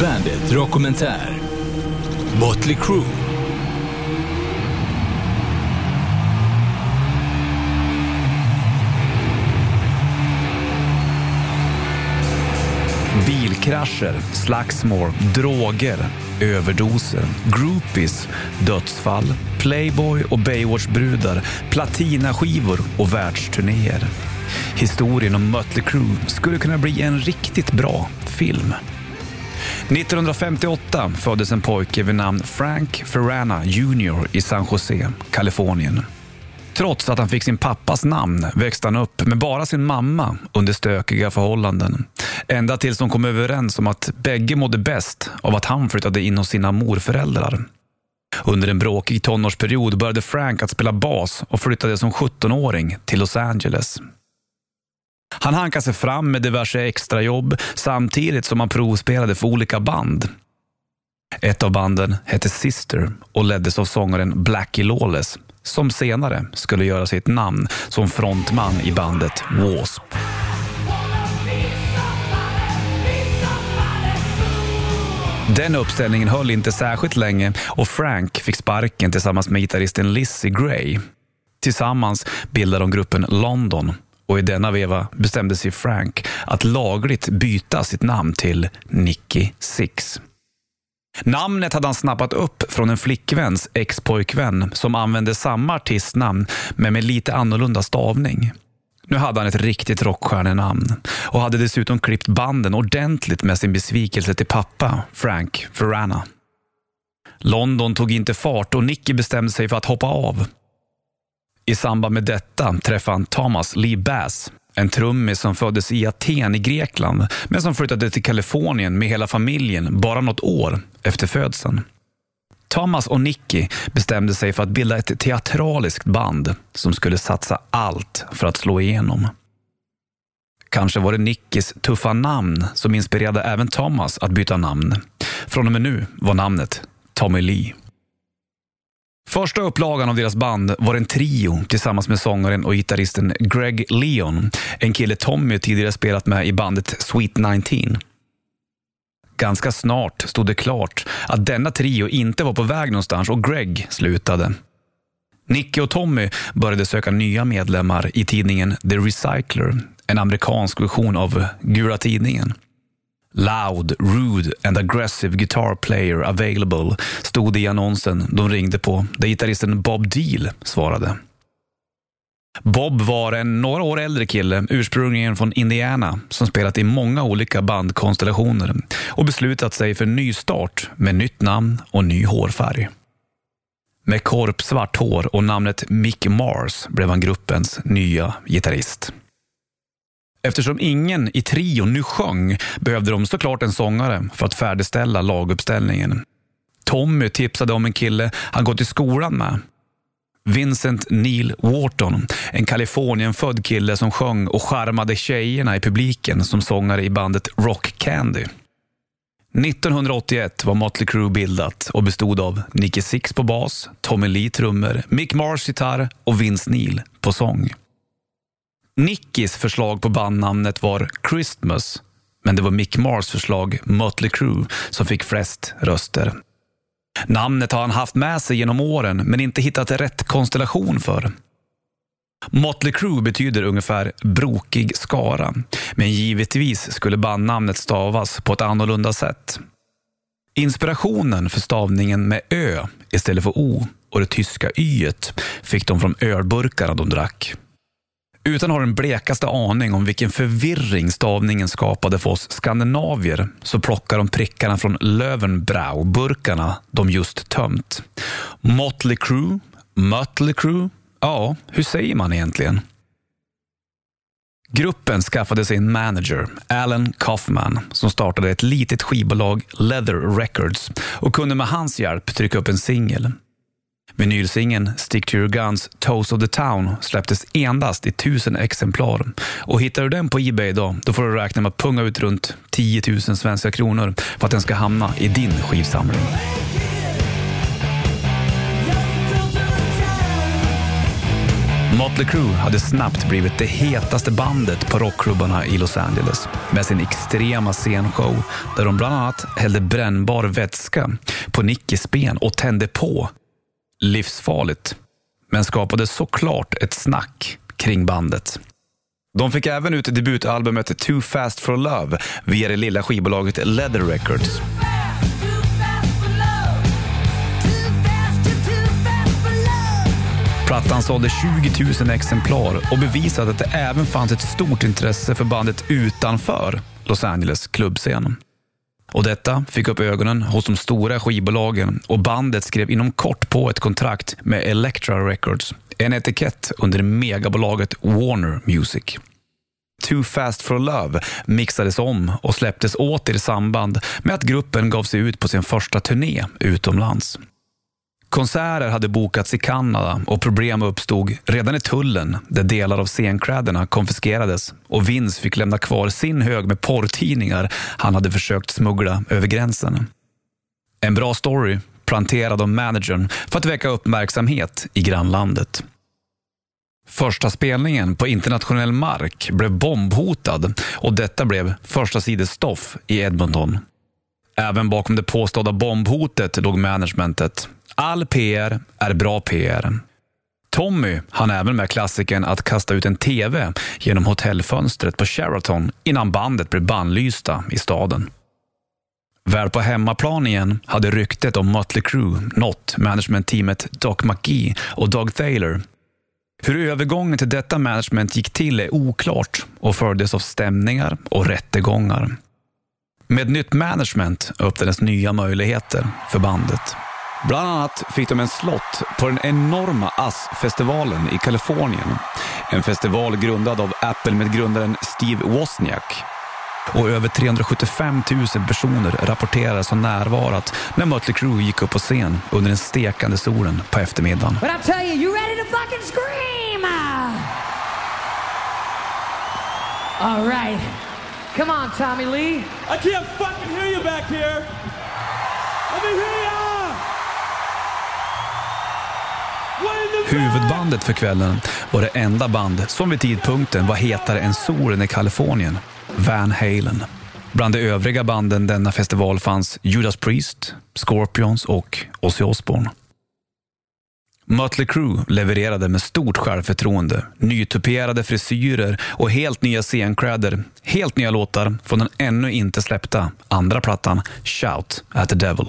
Bandit Dokumentär. Motley Crue. Bilkrascher, slagsmål, droger, överdoser, groupies, dödsfall, Playboy och Baywatch-brudar, platinaskivor och världsturnéer. Historien om Mötley Crüe skulle kunna bli en riktigt bra film. 1958 föddes en pojke vid namn Frank Ferrana Jr i San Jose, Kalifornien. Trots att han fick sin pappas namn växte han upp med bara sin mamma under stökiga förhållanden. Ända tills de kom överens om att bägge mådde bäst av att han flyttade in hos sina morföräldrar. Under en bråkig tonårsperiod började Frank att spela bas och flyttade som 17-åring till Los Angeles. Han hankade sig fram med diverse extrajobb samtidigt som han provspelade för olika band. Ett av banden hette Sister och leddes av sångaren Blackie Lawless som senare skulle göra sitt namn som frontman i bandet W.A.S.P. Den uppställningen höll inte särskilt länge och Frank fick sparken tillsammans med gitarristen Lizzie Gray. Tillsammans bildade de gruppen London och i denna veva bestämde sig Frank att lagligt byta sitt namn till Nicky Six. Namnet hade han snappat upp från en flickväns ex-pojkvän som använde samma artistnamn men med lite annorlunda stavning. Nu hade han ett riktigt rockstjärnenamn och hade dessutom klippt banden ordentligt med sin besvikelse till pappa, Frank Ferrana. London tog inte fart och Nicky bestämde sig för att hoppa av. I samband med detta träffade han Thomas Lee Bass, en trummis som föddes i Aten i Grekland men som flyttade till Kalifornien med hela familjen bara något år efter födseln. Thomas och Nicky bestämde sig för att bilda ett teatraliskt band som skulle satsa allt för att slå igenom. Kanske var det Nickys tuffa namn som inspirerade även Thomas att byta namn. Från och med nu var namnet Tommy Lee. Första upplagan av deras band var en trio tillsammans med sångaren och gitarristen Greg Leon, en kille Tommy tidigare spelat med i bandet Sweet 19. Ganska snart stod det klart att denna trio inte var på väg någonstans och Greg slutade. Nicky och Tommy började söka nya medlemmar i tidningen The Recycler, en amerikansk version av Gula Tidningen. Loud, rude and aggressive guitar player available stod det i annonsen de ringde på, där gitarristen Bob Deal svarade. Bob var en några år äldre kille, ursprungligen från Indiana, som spelat i många olika bandkonstellationer och beslutat sig för en ny start med nytt namn och ny hårfärg. Med korpsvart hår och namnet Mick Mars blev han gruppens nya gitarrist. Eftersom ingen i trion nu sjöng behövde de såklart en sångare för att färdigställa laguppställningen. Tommy tipsade om en kille han gått i skolan med. Vincent Neil Wharton, en Kalifornienfödd kille som sjöng och charmade tjejerna i publiken som sångare i bandet Rock Candy. 1981 var Motley Crue bildat och bestod av Nicky Six på bas, Tommy Lee trummor, Mick Mars gitarr och Vince Neil på sång. Nickis förslag på bandnamnet var Christmas, men det var Mick Mars förslag Mötley Crüe som fick flest röster. Namnet har han haft med sig genom åren, men inte hittat rätt konstellation för. Motley Crue betyder ungefär brokig skara, men givetvis skulle bandnamnet stavas på ett annorlunda sätt. Inspirationen för stavningen med ö istället för o och det tyska y fick de från ölburkarna de drack. Utan att ha den blekaste aning om vilken förvirring stavningen skapade för oss skandinavier så plockar de prickarna från Löwenbrau-burkarna de just tömt. Motley Crue, Mötley Crue, ja, hur säger man egentligen? Gruppen skaffade sig en manager, Alan Kaufman, som startade ett litet skivbolag, Leather Records, och kunde med hans hjälp trycka upp en singel. Vinylsingeln Stick to your guns Toast of the Town släpptes endast i tusen exemplar. Och hittar du den på Ebay idag, då får du räkna med att punga ut runt 10 000 svenska kronor för att den ska hamna i din skivsamling. Motley Crue hade snabbt blivit det hetaste bandet på rockklubbarna i Los Angeles med sin extrema scenshow där de bland annat hällde brännbar vätska på Nickys ben och tände på. Livsfarligt, men skapade såklart ett snack kring bandet. De fick även ut debutalbumet Too Fast For Love via det lilla skivbolaget Leather Records. Plattan sålde 20 000 exemplar och bevisade att det även fanns ett stort intresse för bandet utanför Los Angeles klubbscen. Och detta fick upp ögonen hos de stora skivbolagen och bandet skrev inom kort på ett kontrakt med Elektra Records, en etikett under megabolaget Warner Music. Too Fast For Love mixades om och släpptes åter i samband med att gruppen gav sig ut på sin första turné utomlands. Konserter hade bokats i Kanada och problem uppstod redan i tullen där delar av scenkläderna konfiskerades och Vince fick lämna kvar sin hög med porrtidningar han hade försökt smuggla över gränsen. En bra story planterad av managern för att väcka uppmärksamhet i grannlandet. Första spelningen på internationell mark blev bombhotad och detta blev första sidestoff i Edmonton. Även bakom det påstådda bombhotet låg managementet All PR är bra PR. Tommy hann även med klassiken att kasta ut en TV genom hotellfönstret på Sheraton innan bandet blev bannlysta i staden. Väl på hemmaplan igen hade ryktet om Mötley Crüe nått managementteamet Doc McGee och Doug Thaler. Hur övergången till detta management gick till är oklart och följdes av stämningar och rättegångar. Med nytt management öppnades nya möjligheter för bandet. Bland annat fick de en slott på den enorma ASS-festivalen i Kalifornien. En festival grundad av Apple-medgrundaren Steve Wozniak. Och över 375 000 personer rapporterades ha närvarat när Mötley Crüe gick upp på scen under den stekande solen på eftermiddagen. But I tell you, you ready to fucking scream? All right. Come on, Tommy Lee. I can't fucking hear you back here. Let me hear ya! Huvudbandet för kvällen var det enda band som vid tidpunkten var hetare än solen i Kalifornien, Van Halen. Bland de övriga banden denna festival fanns Judas Priest, Scorpions och Ozzy Osbourne. Mötley Crüe levererade med stort självförtroende, nytuperade frisyrer och helt nya scenkläder, helt nya låtar från den ännu inte släppta andra plattan Shout at the Devil.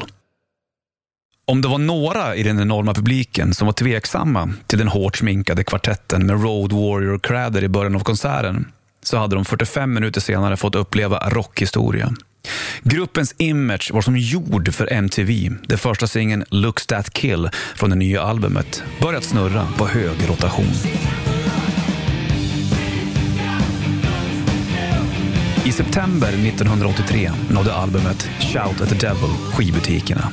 Om det var några i den enorma publiken som var tveksamma till den hårt sminkade kvartetten med Road Warrior-kläder i början av konserten så hade de 45 minuter senare fått uppleva rockhistoria. Gruppens image var som gjord för MTV. Det första singeln Looks That Kill från det nya albumet börjat snurra på hög rotation. I september 1983 nådde albumet Shout at the Devil skivbutikerna.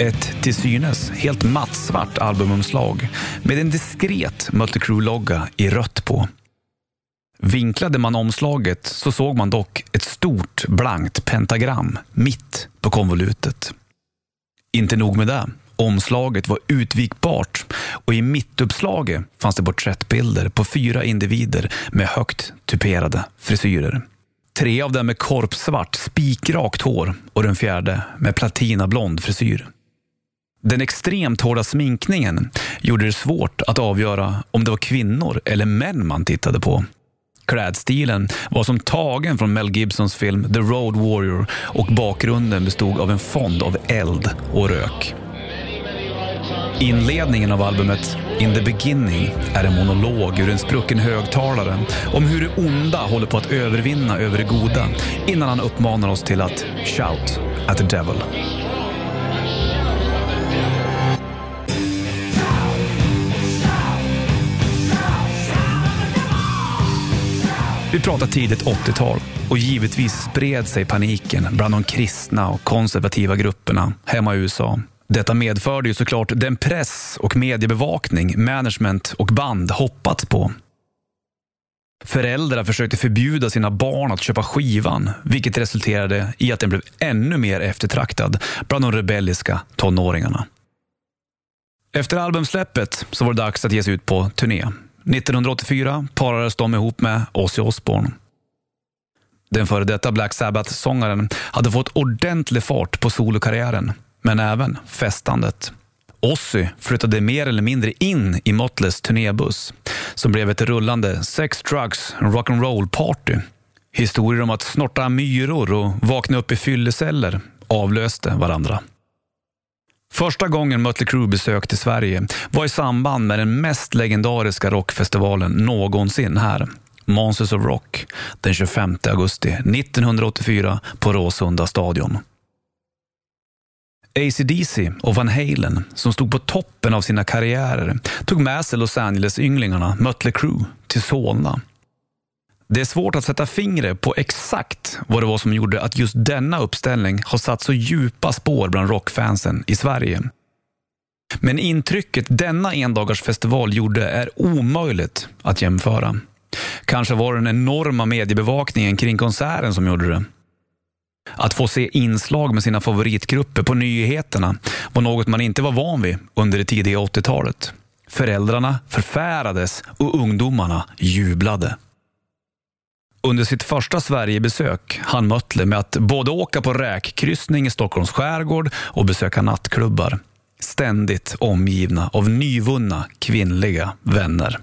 Ett till synes helt mattsvart albumomslag med en diskret Mötley Crüe-logga i rött på. Vinklade man omslaget så såg man dock ett stort blankt pentagram mitt på konvolutet. Inte nog med det. Omslaget var utvikbart och i mittuppslaget fanns det porträttbilder på fyra individer med högt tuperade frisyrer. Tre av dem med korpsvart, spikrakt hår och den fjärde med platinablond frisyr. Den extremt hårda sminkningen gjorde det svårt att avgöra om det var kvinnor eller män man tittade på. Klädstilen var som tagen från Mel Gibsons film The Road Warrior och bakgrunden bestod av en fond av eld och rök. Inledningen av albumet In the beginning är en monolog ur en sprucken högtalare om hur det onda håller på att övervinna över det goda innan han uppmanar oss till att shout at the devil. Vi pratar tidigt 80-tal och givetvis spred sig paniken bland de kristna och konservativa grupperna hemma i USA. Detta medförde ju såklart den press och mediebevakning management och band hoppats på. Föräldrar försökte förbjuda sina barn att köpa skivan, vilket resulterade i att den blev ännu mer eftertraktad bland de rebelliska tonåringarna. Efter albumsläppet så var det dags att ge sig ut på turné. 1984 parades de ihop med Ozzy Osbourne. Den före detta Black Sabbath-sångaren hade fått ordentlig fart på solokarriären, men även festandet. Ozzy flyttade mer eller mindre in i Motleys turnébuss som blev ett rullande sex, drugs, rock'n'roll party. Historier om att snorta myror och vakna upp i fylleceller avlöste varandra. Första gången Mötley Crüe besökte Sverige var i samband med den mest legendariska rockfestivalen någonsin här. Monsters of Rock den 25 augusti 1984 på Råsunda stadion. AC/DC och Van Halen, som stod på toppen av sina karriärer, tog med sig Los Angeles-ynglingarna Mötley Crüe till Solna. Det är svårt att sätta fingret på exakt vad det var som gjorde att just denna uppställning har satt så djupa spår bland rockfansen i Sverige. Men intrycket denna endagarsfestival gjorde är omöjligt att jämföra. Kanske var det den enorma mediebevakningen kring konserten som gjorde det. Att få se inslag med sina favoritgrupper på nyheterna var något man inte var van vid under det tidiga 80-talet. Föräldrarna förfärades och ungdomarna jublade. Under sitt första Sverigebesök hann Mötley med att både åka på räkkryssning i Stockholms skärgård och besöka nattklubbar. Ständigt omgivna av nyvunna kvinnliga vänner.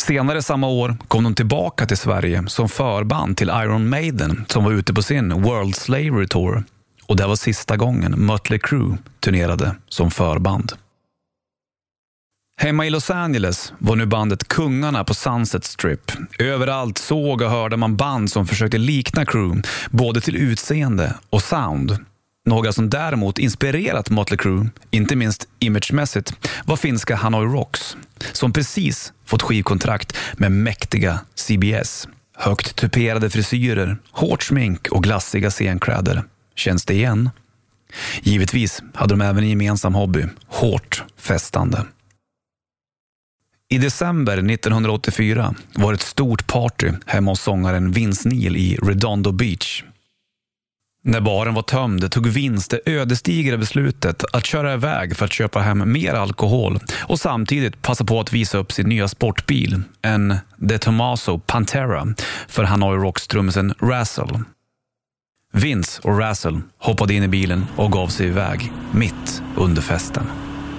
Senare samma år kom de tillbaka till Sverige som förband till Iron Maiden som var ute på sin World Slavery Tour. Och det var sista gången Mötley Crüe turnerade som förband. Hemma i Los Angeles var nu bandet kungarna på Sunset Strip. Överallt såg och hörde man band som försökte likna Crüe, både till utseende och sound. Några som däremot inspirerat Mötley Crüe, inte minst imagemässigt, var finska Hanoi Rocks, som precis fått skivkontrakt med mäktiga CBS. Högt tuperade frisyrer, hårt smink och glassiga scenkläder. Känns det igen? Givetvis hade de även en gemensam hobby, hårt festande. I december 1984 var det ett stort party hemma hos sångaren Vince Neil i Redondo Beach. När baren var tömd tog Vince det ödesdigra beslutet att köra iväg för att köpa hem mer alkohol och samtidigt passa på att visa upp sin nya sportbil, en De Tomaso Pantera, för Hanoi Rocks-trummisen Razzle. Vince och Razzle hoppade in i bilen och gav sig iväg, mitt under festen.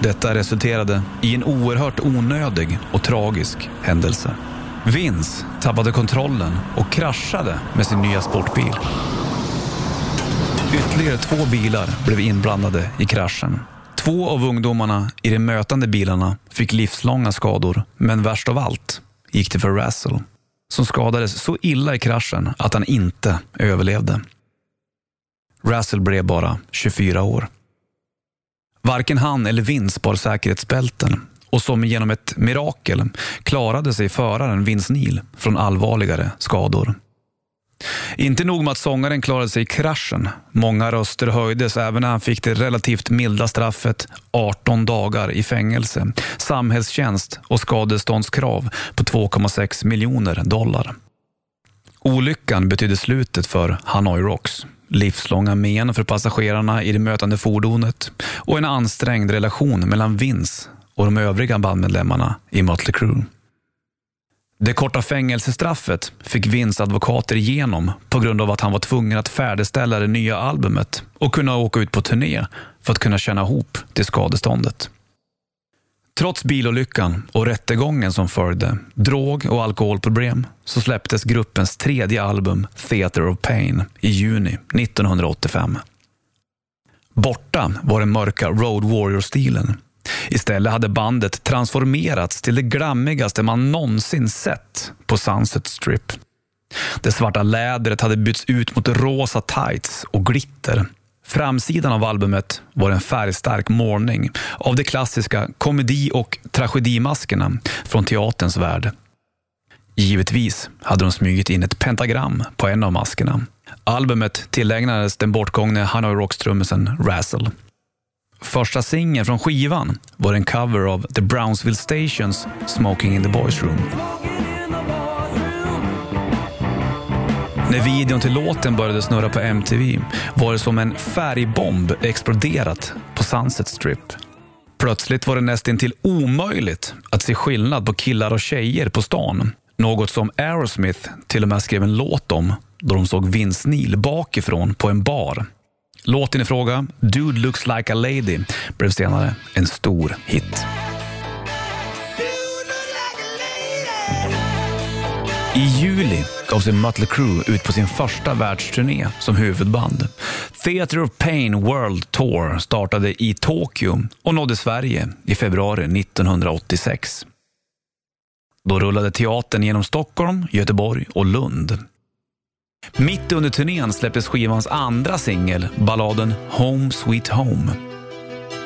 Detta resulterade i en oerhört onödig och tragisk händelse. Vince tappade kontrollen och kraschade med sin nya sportbil. Ytterligare två bilar blev inblandade i kraschen. Två av ungdomarna i de mötande bilarna fick livslånga skador, men värst av allt gick det för Russell, som skadades så illa i kraschen att han inte överlevde. Russell blev bara 24 år. Varken han eller Vince bar säkerhetsbälten och som genom ett mirakel klarade sig föraren Vince Neil från allvarligare skador. Inte nog med att sångaren klarade sig i kraschen. Många röster höjdes även när han fick det relativt milda straffet 18 dagar i fängelse, samhällstjänst och skadeståndskrav på 2,6 miljoner dollar. Olyckan betydde slutet för Hanoi Rocks livslånga men för passagerarna i det mötande fordonet och en ansträngd relation mellan Vince och de övriga bandmedlemmarna i Mötley Crüe. Det korta fängelsestraffet fick Vins advokater igenom på grund av att han var tvungen att färdigställa det nya albumet och kunna åka ut på turné för att kunna tjäna ihop till skadeståndet. Trots bilolyckan och rättegången som följde, drog och alkoholproblem, så släpptes gruppens tredje album Theater of Pain i juni 1985. Borta var den mörka Road Warrior-stilen. Istället hade bandet transformerats till det glammigaste man någonsin sett på Sunset Strip. Det svarta lädret hade bytts ut mot rosa tights och glitter Framsidan av albumet var en färgstark målning av de klassiska komedi och tragedimaskerna från teaterns värld. Givetvis hade de smugit in ett pentagram på en av maskerna. Albumet tillägnades den bortgångne Hanoi Rocks-trummisen Razzle. Första singeln från skivan var en cover av The Brownsville Stations Smoking in the Boys Room. När videon till låten började snurra på MTV var det som en färgbomb exploderat på Sunset Strip. Plötsligt var det nästintill omöjligt att se skillnad på killar och tjejer på stan. Något som Aerosmith till och med skrev en låt om då de såg Vince Neil bakifrån på en bar. Låten i fråga, Dude looks like a lady, blev senare en stor hit. I juli gav sig Mötley Crüe ut på sin första världsturné som huvudband. Theatre of Pain World Tour startade i Tokyo och nådde Sverige i februari 1986. Då rullade teatern genom Stockholm, Göteborg och Lund. Mitt under turnén släpptes skivans andra singel, balladen Home Sweet Home.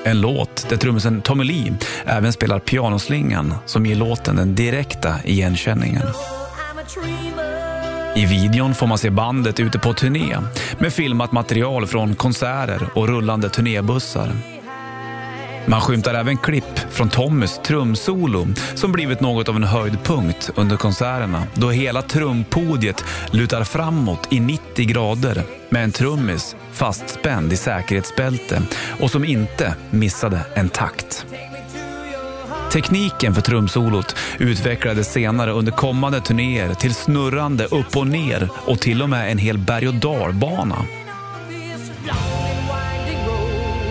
En låt där trummisen Tommy Lee även spelar pianoslingan som ger låten den direkta igenkänningen. I videon får man se bandet ute på turné med filmat material från konserter och rullande turnébussar. Man skymtar även klipp från Tommys trumsolo som blivit något av en höjdpunkt under konserterna då hela trumpodiet lutar framåt i 90 grader med en trummis fastspänd i säkerhetsbälte och som inte missade en takt. Tekniken för trumsolot utvecklades senare under kommande turnéer till snurrande upp och ner och till och med en hel berg och dalbana.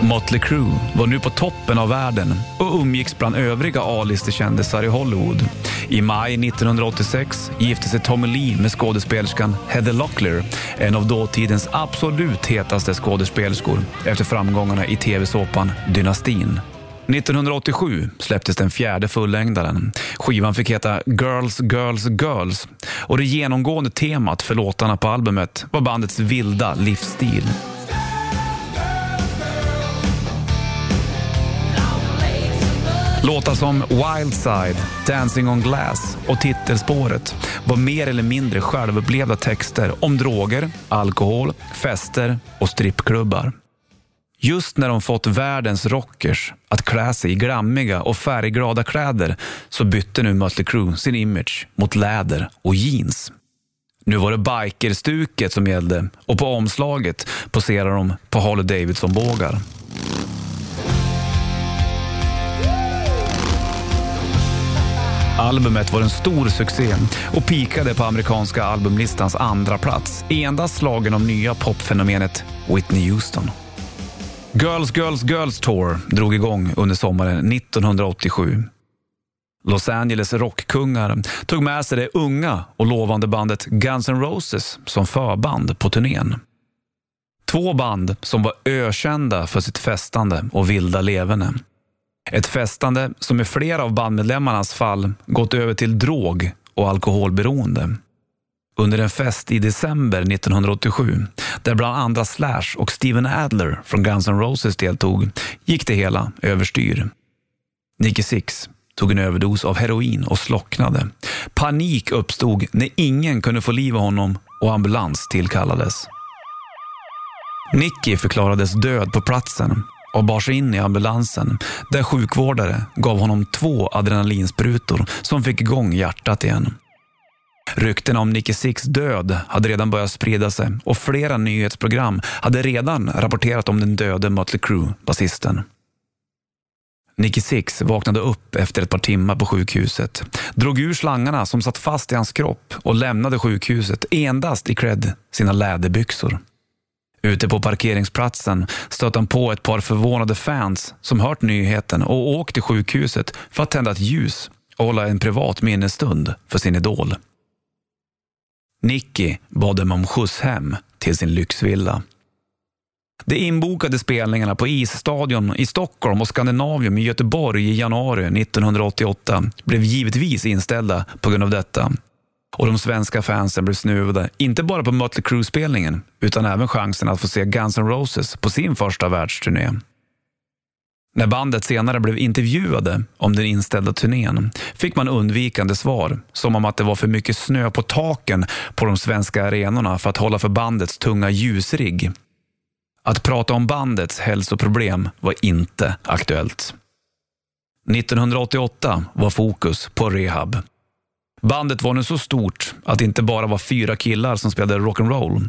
Motley Crue var nu på toppen av världen och umgicks bland övriga A-listekändisar i Hollywood. I maj 1986 gifte sig Tommy Lee med skådespelerskan Heather Locklear, en av dåtidens absolut hetaste skådespelerskor efter framgångarna i tv-såpan Dynastin. 1987 släpptes den fjärde fullängdaren. Skivan fick heta Girls, Girls, Girls och det genomgående temat för låtarna på albumet var bandets vilda livsstil. Låtar som Wildside, Dancing on Glass och titelspåret var mer eller mindre självupplevda texter om droger, alkohol, fester och strippklubbar. Just när de fått världens rockers att klä sig i glammiga och färgglada kläder så bytte nu Mötley Crüe sin image mot läder och jeans. Nu var det bikerstuket som gällde och på omslaget poserar de på Harley Davidson-bågar. Albumet var en stor succé och pikade på amerikanska albumlistans andra plats, endast slagen av nya popfenomenet Whitney Houston. Girls, Girls, Girls Tour drog igång under sommaren 1987. Los Angeles rockkungar tog med sig det unga och lovande bandet Guns N' Roses som förband på turnén. Två band som var ökända för sitt festande och vilda leverne. Ett festande som i flera av bandmedlemmarnas fall gått över till drog och alkoholberoende. Under en fest i december 1987, där bland andra Slash och Steven Adler från Guns N' Roses deltog, gick det hela överstyr. Nicky Six tog en överdos av heroin och slocknade. Panik uppstod när ingen kunde få liv i honom och ambulans tillkallades. Nicky förklarades död på platsen och bars in i ambulansen där sjukvårdare gav honom två adrenalinsprutor som fick igång hjärtat igen. Ryktena om Nicky Six död hade redan börjat sprida sig och flera nyhetsprogram hade redan rapporterat om den döde Mötley Crüe, basisten. Nicky Six vaknade upp efter ett par timmar på sjukhuset, drog ur slangarna som satt fast i hans kropp och lämnade sjukhuset endast i cred sina läderbyxor. Ute på parkeringsplatsen stötte han på ett par förvånade fans som hört nyheten och åkt till sjukhuset för att tända ett ljus och hålla en privat minnesstund för sin idol. Nicky bad dem om skjuts hem till sin lyxvilla. De inbokade spelningarna på Isstadion i Stockholm och Skandinavium i Göteborg i januari 1988 blev givetvis inställda på grund av detta. Och de svenska fansen blev snuvade, inte bara på Mötley Crüe-spelningen, utan även chansen att få se Guns N' Roses på sin första världsturné. När bandet senare blev intervjuade om den inställda turnén fick man undvikande svar, som om att det var för mycket snö på taken på de svenska arenorna för att hålla för bandets tunga ljusrigg. Att prata om bandets hälsoproblem var inte aktuellt. 1988 var fokus på rehab. Bandet var nu så stort att det inte bara var fyra killar som spelade rock'n'roll.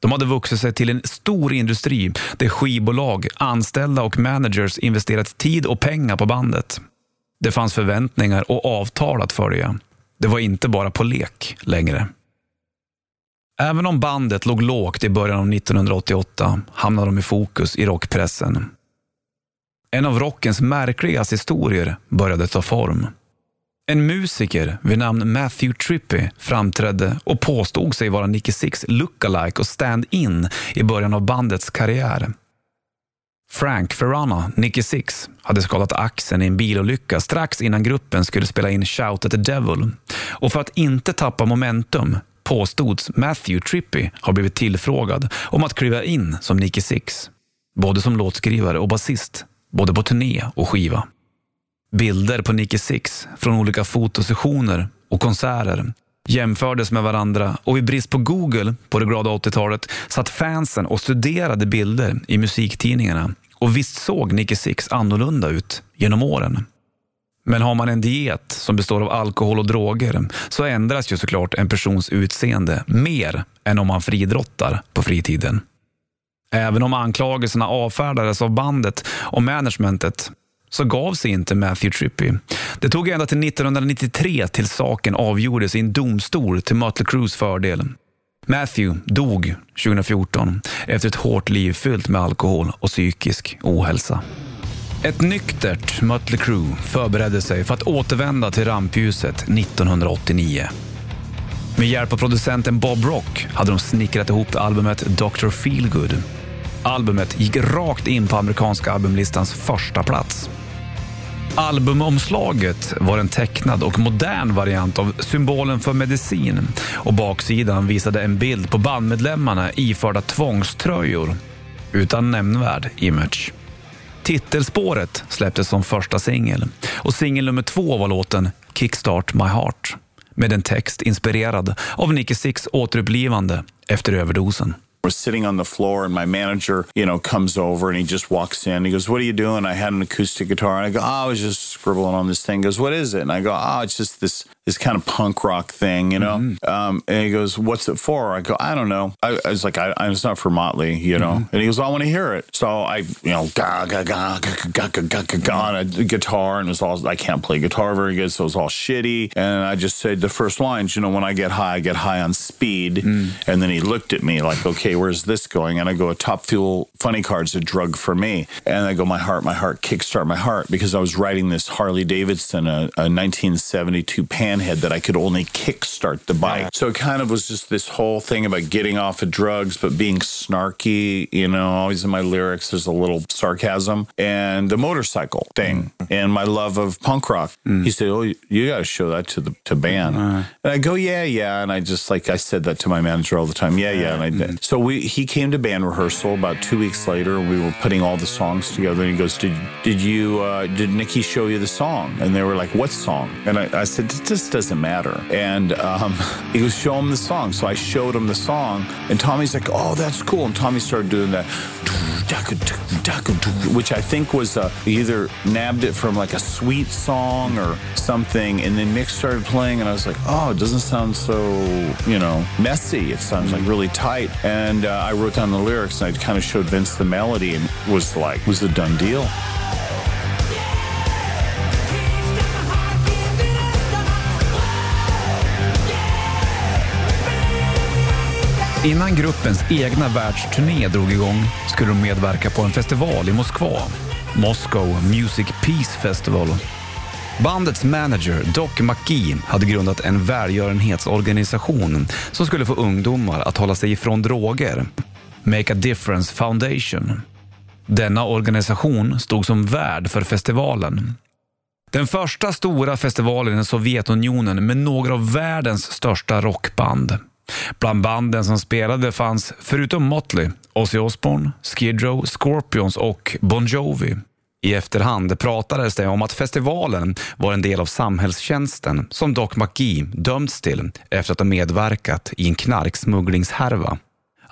De hade vuxit sig till en stor industri där skivbolag, anställda och managers investerat tid och pengar på bandet. Det fanns förväntningar och avtal att följa. Det var inte bara på lek längre. Även om bandet låg lågt i början av 1988 hamnade de i fokus i rockpressen. En av rockens märkligaste historier började ta form. En musiker vid namn Matthew Trippy framträdde och påstod sig vara Nicky Six lookalike och stand-in i början av bandets karriär. Frank Ferrana, Nicky Six, hade skadat axeln i en bilolycka strax innan gruppen skulle spela in Shout at the Devil. Och för att inte tappa momentum påstods Matthew Trippy ha blivit tillfrågad om att kliva in som Nicky Six. Både som låtskrivare och basist, både på turné och skiva. Bilder på Nicky Six från olika fotosessioner och konserter jämfördes med varandra och i brist på Google på det glada 80-talet satt fansen och studerade bilder i musiktidningarna och visst såg Nicky Six annorlunda ut genom åren. Men har man en diet som består av alkohol och droger så ändras ju såklart en persons utseende mer än om man fridrottar på fritiden. Även om anklagelserna avfärdades av bandet och managementet så gav sig inte Matthew Trippy. Det tog ända till 1993 till saken avgjordes i en domstol till Mötley Crues fördel. Matthew dog 2014 efter ett hårt liv fyllt med alkohol och psykisk ohälsa. Ett nyktert Mötley Crüe förberedde sig för att återvända till rampljuset 1989. Med hjälp av producenten Bob Rock hade de snickrat ihop albumet Dr. Feelgood. Albumet gick rakt in på amerikanska albumlistans första plats. Albumomslaget var en tecknad och modern variant av symbolen för medicin och baksidan visade en bild på bandmedlemmarna iförda tvångströjor utan nämnvärd image. Titelspåret släpptes som första singel och singel nummer två var låten Kickstart My Heart med en text inspirerad av Nicky Six återupplivande efter överdosen. Was sitting on the floor and my manager, you know, comes over and he just walks in. He goes, What are you doing? I had an acoustic guitar. And I go, Oh, I was just scribbling on this thing. He goes, What is it? And I go, Oh, it's just this this kind of punk rock thing, you know? Mm-hmm. Um, and he goes, What's it for? I go, I don't know. I, I was like, I, I, It's not for Motley, you know? Mm-hmm. And he goes, I want to hear it. So I, you know, ga, ga, ga, ga, ga, ga, ga, ga, ga, on a guitar. And it was all, I can't play guitar very good. So it was all shitty. And I just said the first lines, you know, when I get high, I get high on speed. Mm. And then he looked at me like, Okay, where's this going? And I go, A Top Fuel Funny Card's a drug for me. And I go, My heart, my heart, kickstart my heart. Because I was writing this Harley Davidson, a, a 1972 panhead that I could only kickstart the bike. So it kind of was just this whole thing about getting off of drugs, but being snarky, you know, always in my lyrics, there's a little sarcasm and the motorcycle thing mm. and my love of punk rock. Mm. He said, Oh, you, got to show that to the to band. Mm. And I go, Yeah, yeah. And I just like, I said that to my manager all the time. Yeah, yeah. And I did. So we, he came to band rehearsal about two weeks later and we were putting all the songs together. And he goes, Did, did you, uh, did Nikki show you the song? And they were like, What song? And I, I said, It doesn't matter. And um, he goes, Show him the song. So I showed him the song. And Tommy's like, Oh, that's cool. And Tommy started doing that, which I think was uh, either nabbed it from like a sweet song or something. And then Mick started playing, and I was like, Oh, it doesn't sound so, you know, messy. It sounds like really tight. And uh, I wrote down the lyrics and I kind of showed Vince the melody and was like, was a done deal. Innan gruppens egna världsturné drog igång skulle de medverka på en festival i Moskva, Moscow Music Peace Festival. Bandets manager Doc McGee hade grundat en välgörenhetsorganisation som skulle få ungdomar att hålla sig ifrån droger, Make a Difference Foundation. Denna organisation stod som värd för festivalen. Den första stora festivalen i Sovjetunionen med några av världens största rockband. Bland banden som spelade fanns, förutom Motley, Ozzy Osbourne, Skid Row, Scorpions och Bon Jovi. I efterhand pratades det om att festivalen var en del av samhällstjänsten som Doc McGee dömts till efter att ha medverkat i en knarksmugglingshärva.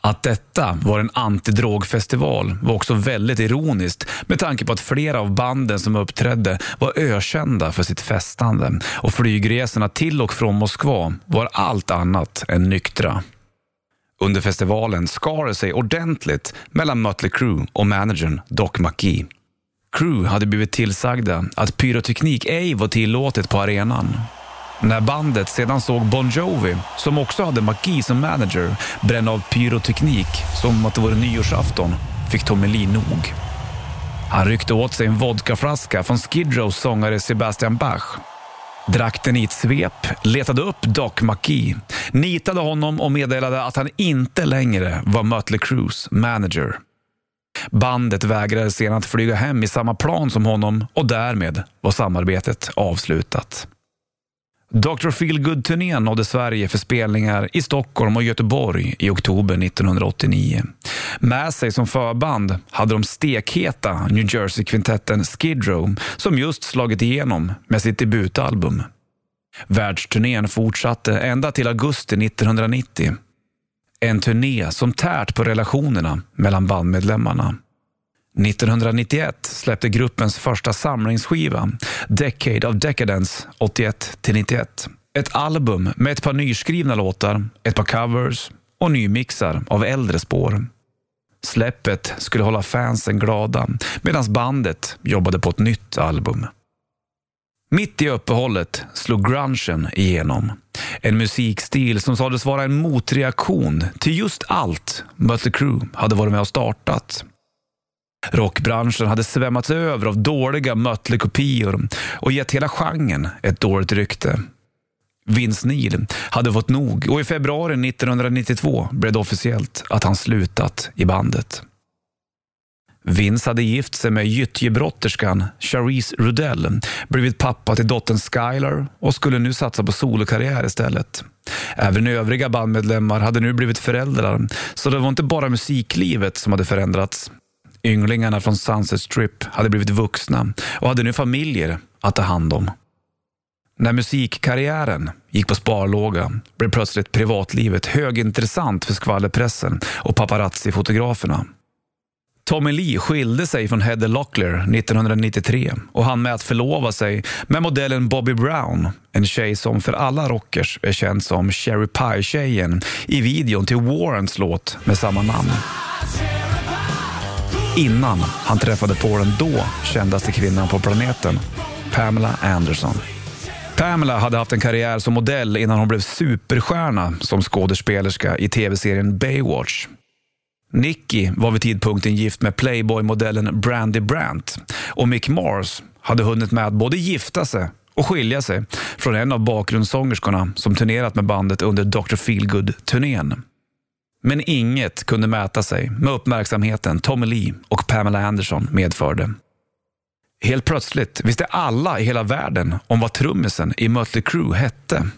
Att detta var en antidrogfestival var också väldigt ironiskt med tanke på att flera av banden som uppträdde var ökända för sitt festande och flygresorna till och från Moskva var allt annat än nyktra. Under festivalen skar det sig ordentligt mellan Mötley Crüe och managern Doc McGee. Crüe hade blivit tillsagda att pyroteknik ej var tillåtet på arenan. När bandet sedan såg Bon Jovi, som också hade McGee som manager, bränna av pyroteknik som att det vore nyårsafton, fick Tommy Lee nog. Han ryckte åt sig en vodkaflaska från Skid Rows sångare Sebastian Bach drack den i ett svep, letade upp Doc McGee, nitade honom och meddelade att han inte längre var Mötley Crües manager. Bandet vägrade sedan att flyga hem i samma plan som honom och därmed var samarbetet avslutat. Dr. Feelgood-turnén nådde Sverige för spelningar i Stockholm och Göteborg i oktober 1989. Med sig som förband hade de stekheta New Jersey-kvintetten Skid Row som just slagit igenom med sitt debutalbum. Världsturnén fortsatte ända till augusti 1990. En turné som tärt på relationerna mellan bandmedlemmarna. 1991 släppte gruppens första samlingsskiva, Decade of Decadence 81-91. Ett album med ett par nyskrivna låtar, ett par covers och nymixar av äldre spår. Släppet skulle hålla fansen glada medan bandet jobbade på ett nytt album. Mitt i uppehållet slog grungen igenom. En musikstil som sades vara en motreaktion till just allt Mötley Crüe hade varit med och startat. Rockbranschen hade svämmats över av dåliga Mötley-kopior och gett hela genren ett dåligt rykte. Vince Neil hade fått nog och i februari 1992 blev det officiellt att han slutat i bandet. Vince hade gift sig med gyttjebrotterskan Charisse Rudell, blivit pappa till dottern Skylar och skulle nu satsa på solokarriär istället. Även övriga bandmedlemmar hade nu blivit föräldrar, så det var inte bara musiklivet som hade förändrats. Ynglingarna från Sunset Strip hade blivit vuxna och hade nu familjer att ta hand om. När musikkarriären gick på sparlåga blev plötsligt privatlivet högintressant för skvallerpressen och paparazzi-fotograferna. Tommy Lee skilde sig från Heather Locklear 1993 och han med att förlova sig med modellen Bobby Brown, en tjej som för alla rockers är känd som Cherry Pie-tjejen i videon till Warrens låt med samma namn innan han träffade på den då kändaste kvinnan på planeten, Pamela Anderson. Pamela hade haft en karriär som modell innan hon blev superstjärna som skådespelerska i tv-serien Baywatch. Nicky var vid tidpunkten gift med Playboy-modellen Brandy Brandt och Mick Mars hade hunnit med att både gifta sig och skilja sig från en av bakgrundssångerskorna som turnerat med bandet under Dr. Feelgood-turnén. Men inget kunde mäta sig med uppmärksamheten Tommy Lee och Pamela Anderson medförde. Helt plötsligt visste alla i hela världen om vad trummisen i Mötley Crüe hette.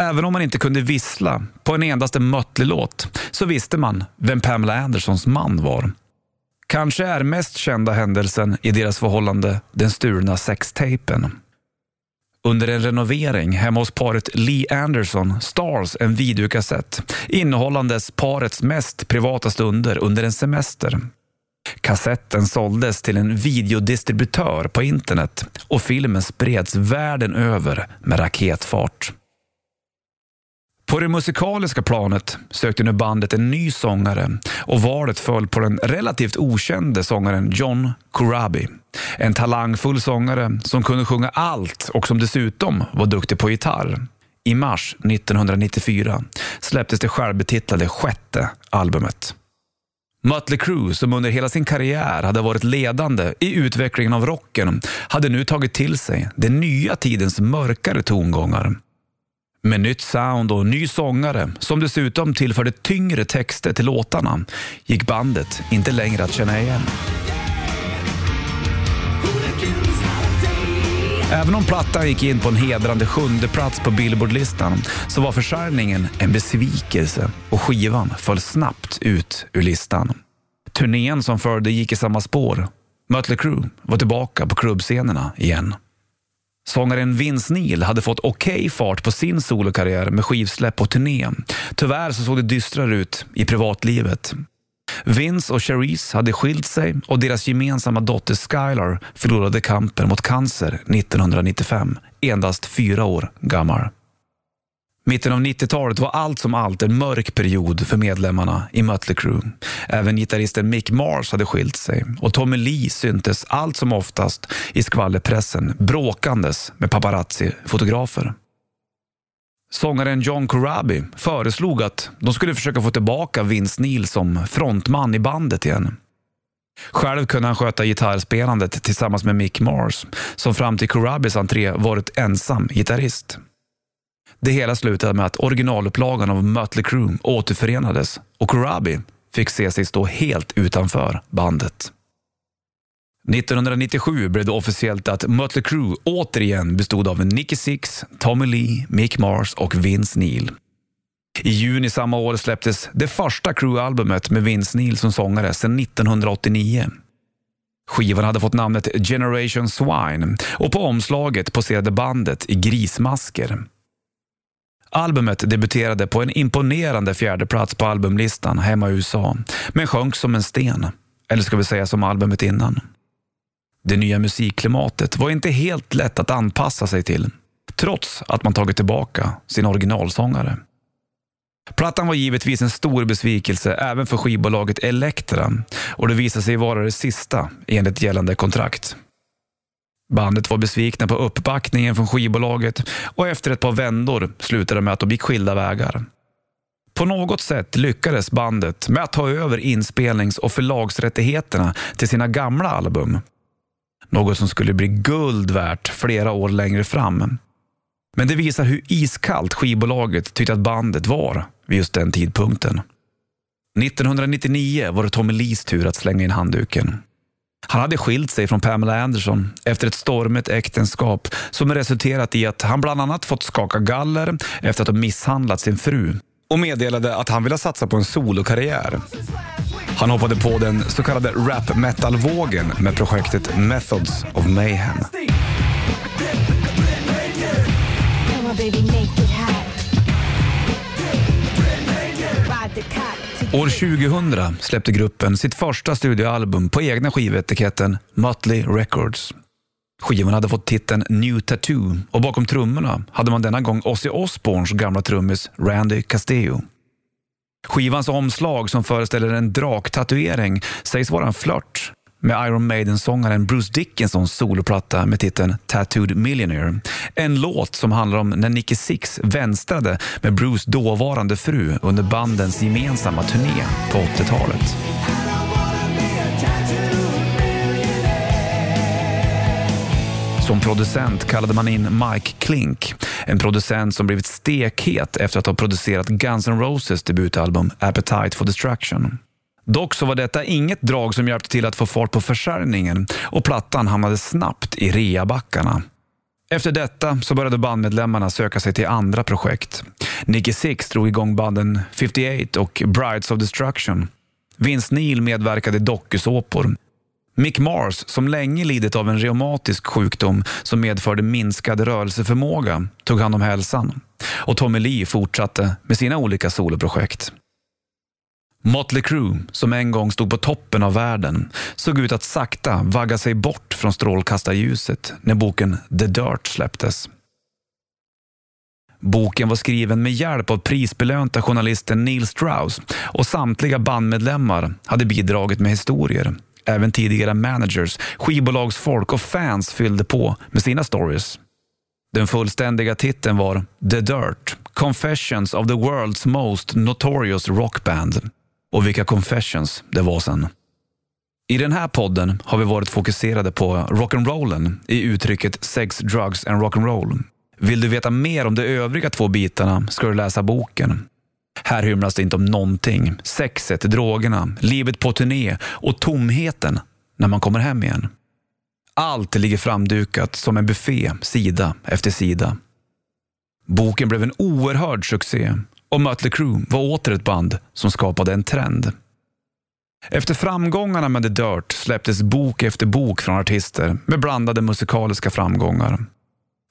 Även om man inte kunde vissla på en endaste Mötley-låt så visste man vem Pamela Andersons man var. Kanske är mest kända händelsen i deras förhållande den stulna sextapen. Under en renovering hemma hos paret Lee Anderson stals en videokassett innehållandes parets mest privata stunder under en semester. Kassetten såldes till en videodistributör på internet och filmen spreds världen över med raketfart. På det musikaliska planet sökte nu bandet en ny sångare och valet föll på den relativt okände sångaren John Corabi. En talangfull sångare som kunde sjunga allt och som dessutom var duktig på gitarr. I mars 1994 släpptes det självbetitlade sjätte albumet. Mötley Crüe, som under hela sin karriär hade varit ledande i utvecklingen av rocken, hade nu tagit till sig den nya tidens mörkare tongångar. Med nytt sound och ny sångare som dessutom tillförde tyngre texter till låtarna gick bandet inte längre att känna igen. Även om plattan gick in på en hedrande sjunde plats på Billboardlistan så var försäljningen en besvikelse och skivan föll snabbt ut ur listan. Turnén som följde gick i samma spår. Mötley Crüe var tillbaka på klubbscenerna igen. Sångaren Vince Neil hade fått okej okay fart på sin solokarriär med skivsläpp och turné. Tyvärr så såg det dystrare ut i privatlivet. Vince och Cherise hade skilt sig och deras gemensamma dotter Skylar förlorade kampen mot cancer 1995, endast fyra år gammal. Mitten av 90-talet var allt som allt en mörk period för medlemmarna i Mötley Crüe. Även gitarristen Mick Mars hade skilt sig och Tommy Lee syntes allt som oftast i skvallerpressen bråkandes med paparazzi-fotografer. Sångaren John Corabi föreslog att de skulle försöka få tillbaka Vince Neil som frontman i bandet igen. Själv kunde han sköta gitarrspelandet tillsammans med Mick Mars, som fram till Corabis entré varit ensam gitarrist. Det hela slutade med att originalupplagan av Mötley Crüe återförenades och Corabi fick se sig stå helt utanför bandet. 1997 blev det officiellt att Mötley Crüe återigen bestod av Nicky Six, Tommy Lee, Mick Mars och Vince Neil. I juni samma år släpptes det första Crew-albumet med Vince Neil som sångare sedan 1989. Skivan hade fått namnet Generation Swine och på omslaget poserade bandet i grismasker. Albumet debuterade på en imponerande fjärdeplats på albumlistan hemma i USA, men sjönk som en sten. Eller ska vi säga som albumet innan. Det nya musikklimatet var inte helt lätt att anpassa sig till, trots att man tagit tillbaka sin originalsångare. Plattan var givetvis en stor besvikelse även för skivbolaget Elektra och det visade sig vara det sista enligt gällande kontrakt. Bandet var besvikna på uppbackningen från skivbolaget och efter ett par vändor slutade det med att de gick skilda vägar. På något sätt lyckades bandet med att ta över inspelnings och förlagsrättigheterna till sina gamla album. Något som skulle bli guld värt flera år längre fram. Men det visar hur iskallt skivbolaget tyckte att bandet var vid just den tidpunkten. 1999 var det Tommy Lees tur att slänga in handduken. Han hade skilt sig från Pamela Anderson efter ett stormigt äktenskap som resulterat i att han bland annat fått skaka galler efter att ha misshandlat sin fru och meddelade att han ville satsa på en solokarriär. Han hoppade på den så kallade rap metal-vågen med projektet Methods of Mayhem. År 2000 släppte gruppen sitt första studioalbum på egna skivetiketten Mötley Records. Skivan hade fått titeln New Tattoo och bakom trummorna hade man denna gång Ozzy Osbournes gamla trummis Randy Castillo. Skivans omslag som föreställer en draktatuering sägs vara en flört med Iron Maiden-sångaren Bruce Dickinsons soloplatta med titeln Tattooed Millionaire. En låt som handlar om när Nicky Six vänstrade med Bruce dåvarande fru under bandens gemensamma turné på 80-talet. Som producent kallade man in Mike Klink, en producent som blivit stekhet efter att ha producerat Guns N' Roses debutalbum Appetite for Destruction. Dock så var detta inget drag som hjälpte till att få fart på försäljningen och plattan hamnade snabbt i reabackarna. Efter detta så började bandmedlemmarna söka sig till andra projekt. Nicky Six drog igång banden 58 och Brides of Destruction. Vince Neil medverkade i dokusåpor. Mick Mars, som länge lidit av en reumatisk sjukdom som medförde minskad rörelseförmåga, tog hand om hälsan. Och Tommy Lee fortsatte med sina olika soloprojekt. Motley Crue, som en gång stod på toppen av världen, såg ut att sakta vagga sig bort från strålkastarljuset när boken The Dirt släpptes. Boken var skriven med hjälp av prisbelönta journalisten Neil Strauss och samtliga bandmedlemmar hade bidragit med historier. Även tidigare managers, skivbolagsfolk och fans fyllde på med sina stories. Den fullständiga titeln var The Dirt, Confessions of the World's Most Notorious Rock Band och vilka confessions det var sen. I den här podden har vi varit fokuserade på rock'n'rollen i uttrycket sex, drugs and rock'n'roll. Vill du veta mer om de övriga två bitarna ska du läsa boken. Här hymlas det inte om någonting. Sexet, drogerna, livet på turné och tomheten när man kommer hem igen. Allt ligger framdukat som en buffé, sida efter sida. Boken blev en oerhörd succé och Mötley Crüe var åter ett band som skapade en trend. Efter framgångarna med The Dirt släpptes bok efter bok från artister med blandade musikaliska framgångar.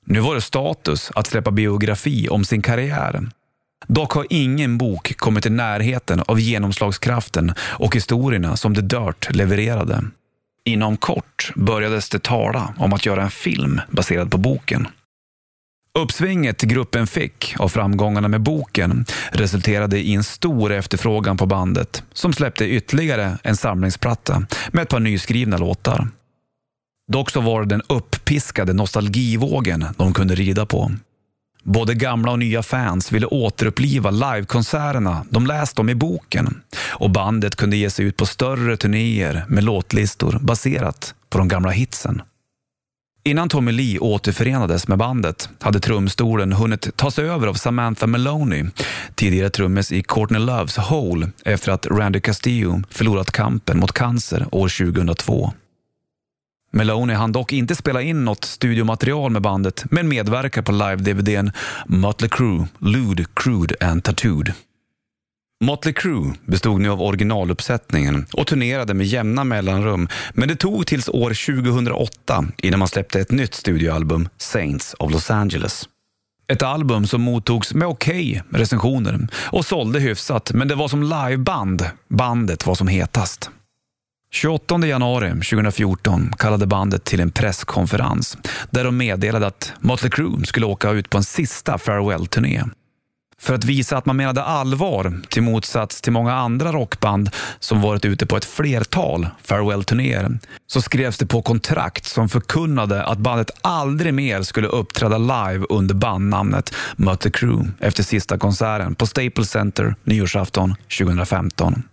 Nu var det status att släppa biografi om sin karriär. Dock har ingen bok kommit i närheten av genomslagskraften och historierna som The Dirt levererade. Inom kort börjades det tala om att göra en film baserad på boken. Uppsvinget gruppen fick av framgångarna med boken resulterade i en stor efterfrågan på bandet som släppte ytterligare en samlingsplatta med ett par nyskrivna låtar. Dock så var det den uppiskade nostalgivågen de kunde rida på. Både gamla och nya fans ville återuppliva livekonserterna de läst om i boken och bandet kunde ge sig ut på större turnéer med låtlistor baserat på de gamla hitsen. Innan Tommy Lee återförenades med bandet hade trumstolen hunnit tas över av Samantha Maloney, tidigare trummis i Courtney Loves Hole efter att Randy Castillo förlorat kampen mot cancer år 2002. Meloni hann dock inte spela in något studiomaterial med bandet men medverkar på live-DVDn Mötley Crüe, Lude, Crude and Tattooed. Motley Crue bestod nu av originaluppsättningen och turnerade med jämna mellanrum men det tog tills år 2008 innan man släppte ett nytt studioalbum, Saints of Los Angeles. Ett album som mottogs med okej okay recensioner och sålde hyfsat men det var som liveband bandet var som hetast. 28 januari 2014 kallade bandet till en presskonferens där de meddelade att Motley Crue skulle åka ut på en sista farewell-turné. För att visa att man menade allvar, till motsats till många andra rockband som varit ute på ett flertal farewell-turnéer, så skrevs det på kontrakt som förkunnade att bandet aldrig mer skulle uppträda live under bandnamnet Mötley Crüe efter sista konserten på Staples Center nyårsafton 2015.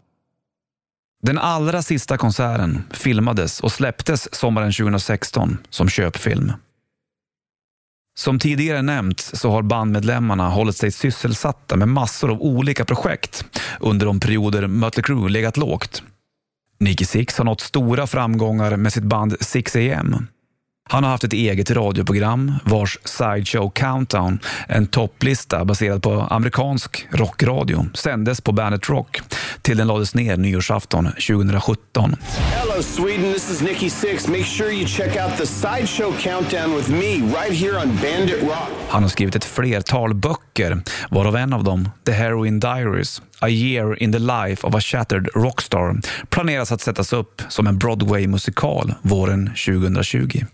Den allra sista konserten filmades och släpptes sommaren 2016 som köpfilm. Som tidigare nämnts så har bandmedlemmarna hållit sig sysselsatta med massor av olika projekt under de perioder Mötley Crüe legat lågt. Nicky Six har nått stora framgångar med sitt band 6am han har haft ett eget radioprogram vars Sideshow Countdown, en topplista baserad på amerikansk rockradio, sändes på Bandet Rock till den lades ner nyårsafton 2017. Hello Sweden, this is Nicky Six. Make sure you check out the Sideshow Countdown with me right here on Bandit Rock. Han har skrivit ett flertal böcker, varav en av dem, The Heroin Diaries, A year in the life of a shattered rockstar, planeras att sättas upp som en Broadway-musikal våren 2020.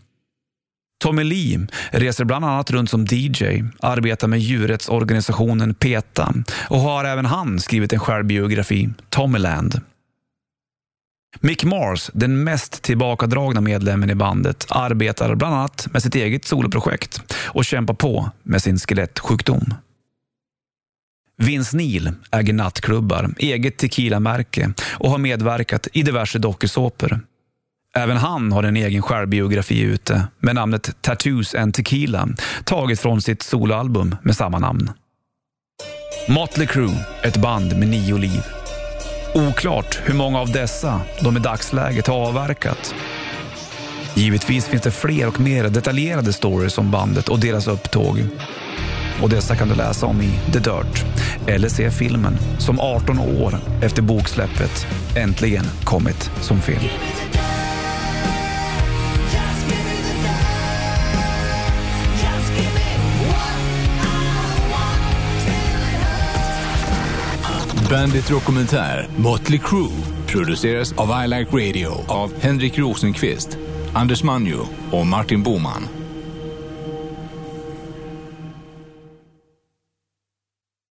Tommy Lee reser bland annat runt som DJ, arbetar med djurrättsorganisationen PETA och har även han skrivit en självbiografi, Tommyland. Mick Mars, den mest tillbakadragna medlemmen i bandet, arbetar bland annat med sitt eget soloprojekt och kämpar på med sin skelettsjukdom. Vince Neil äger nattklubbar, eget tequila-märke och har medverkat i diverse dokusåpor. Även han har en egen självbiografi ute med namnet Tattoos and Tequila, taget från sitt soloalbum med samma namn. Motley Crue, ett band med nio liv. Oklart hur många av dessa de i dagsläget har avverkat. Givetvis finns det fler och mer detaljerade stories om bandet och deras upptåg. Och dessa kan du läsa om i The Dirt eller se filmen som 18 år efter boksläppet äntligen kommit som film. Bandit Dokumentär Motley Crue produceras av I Like Radio av Henrik Rosenqvist, Anders Manjo och Martin Boman.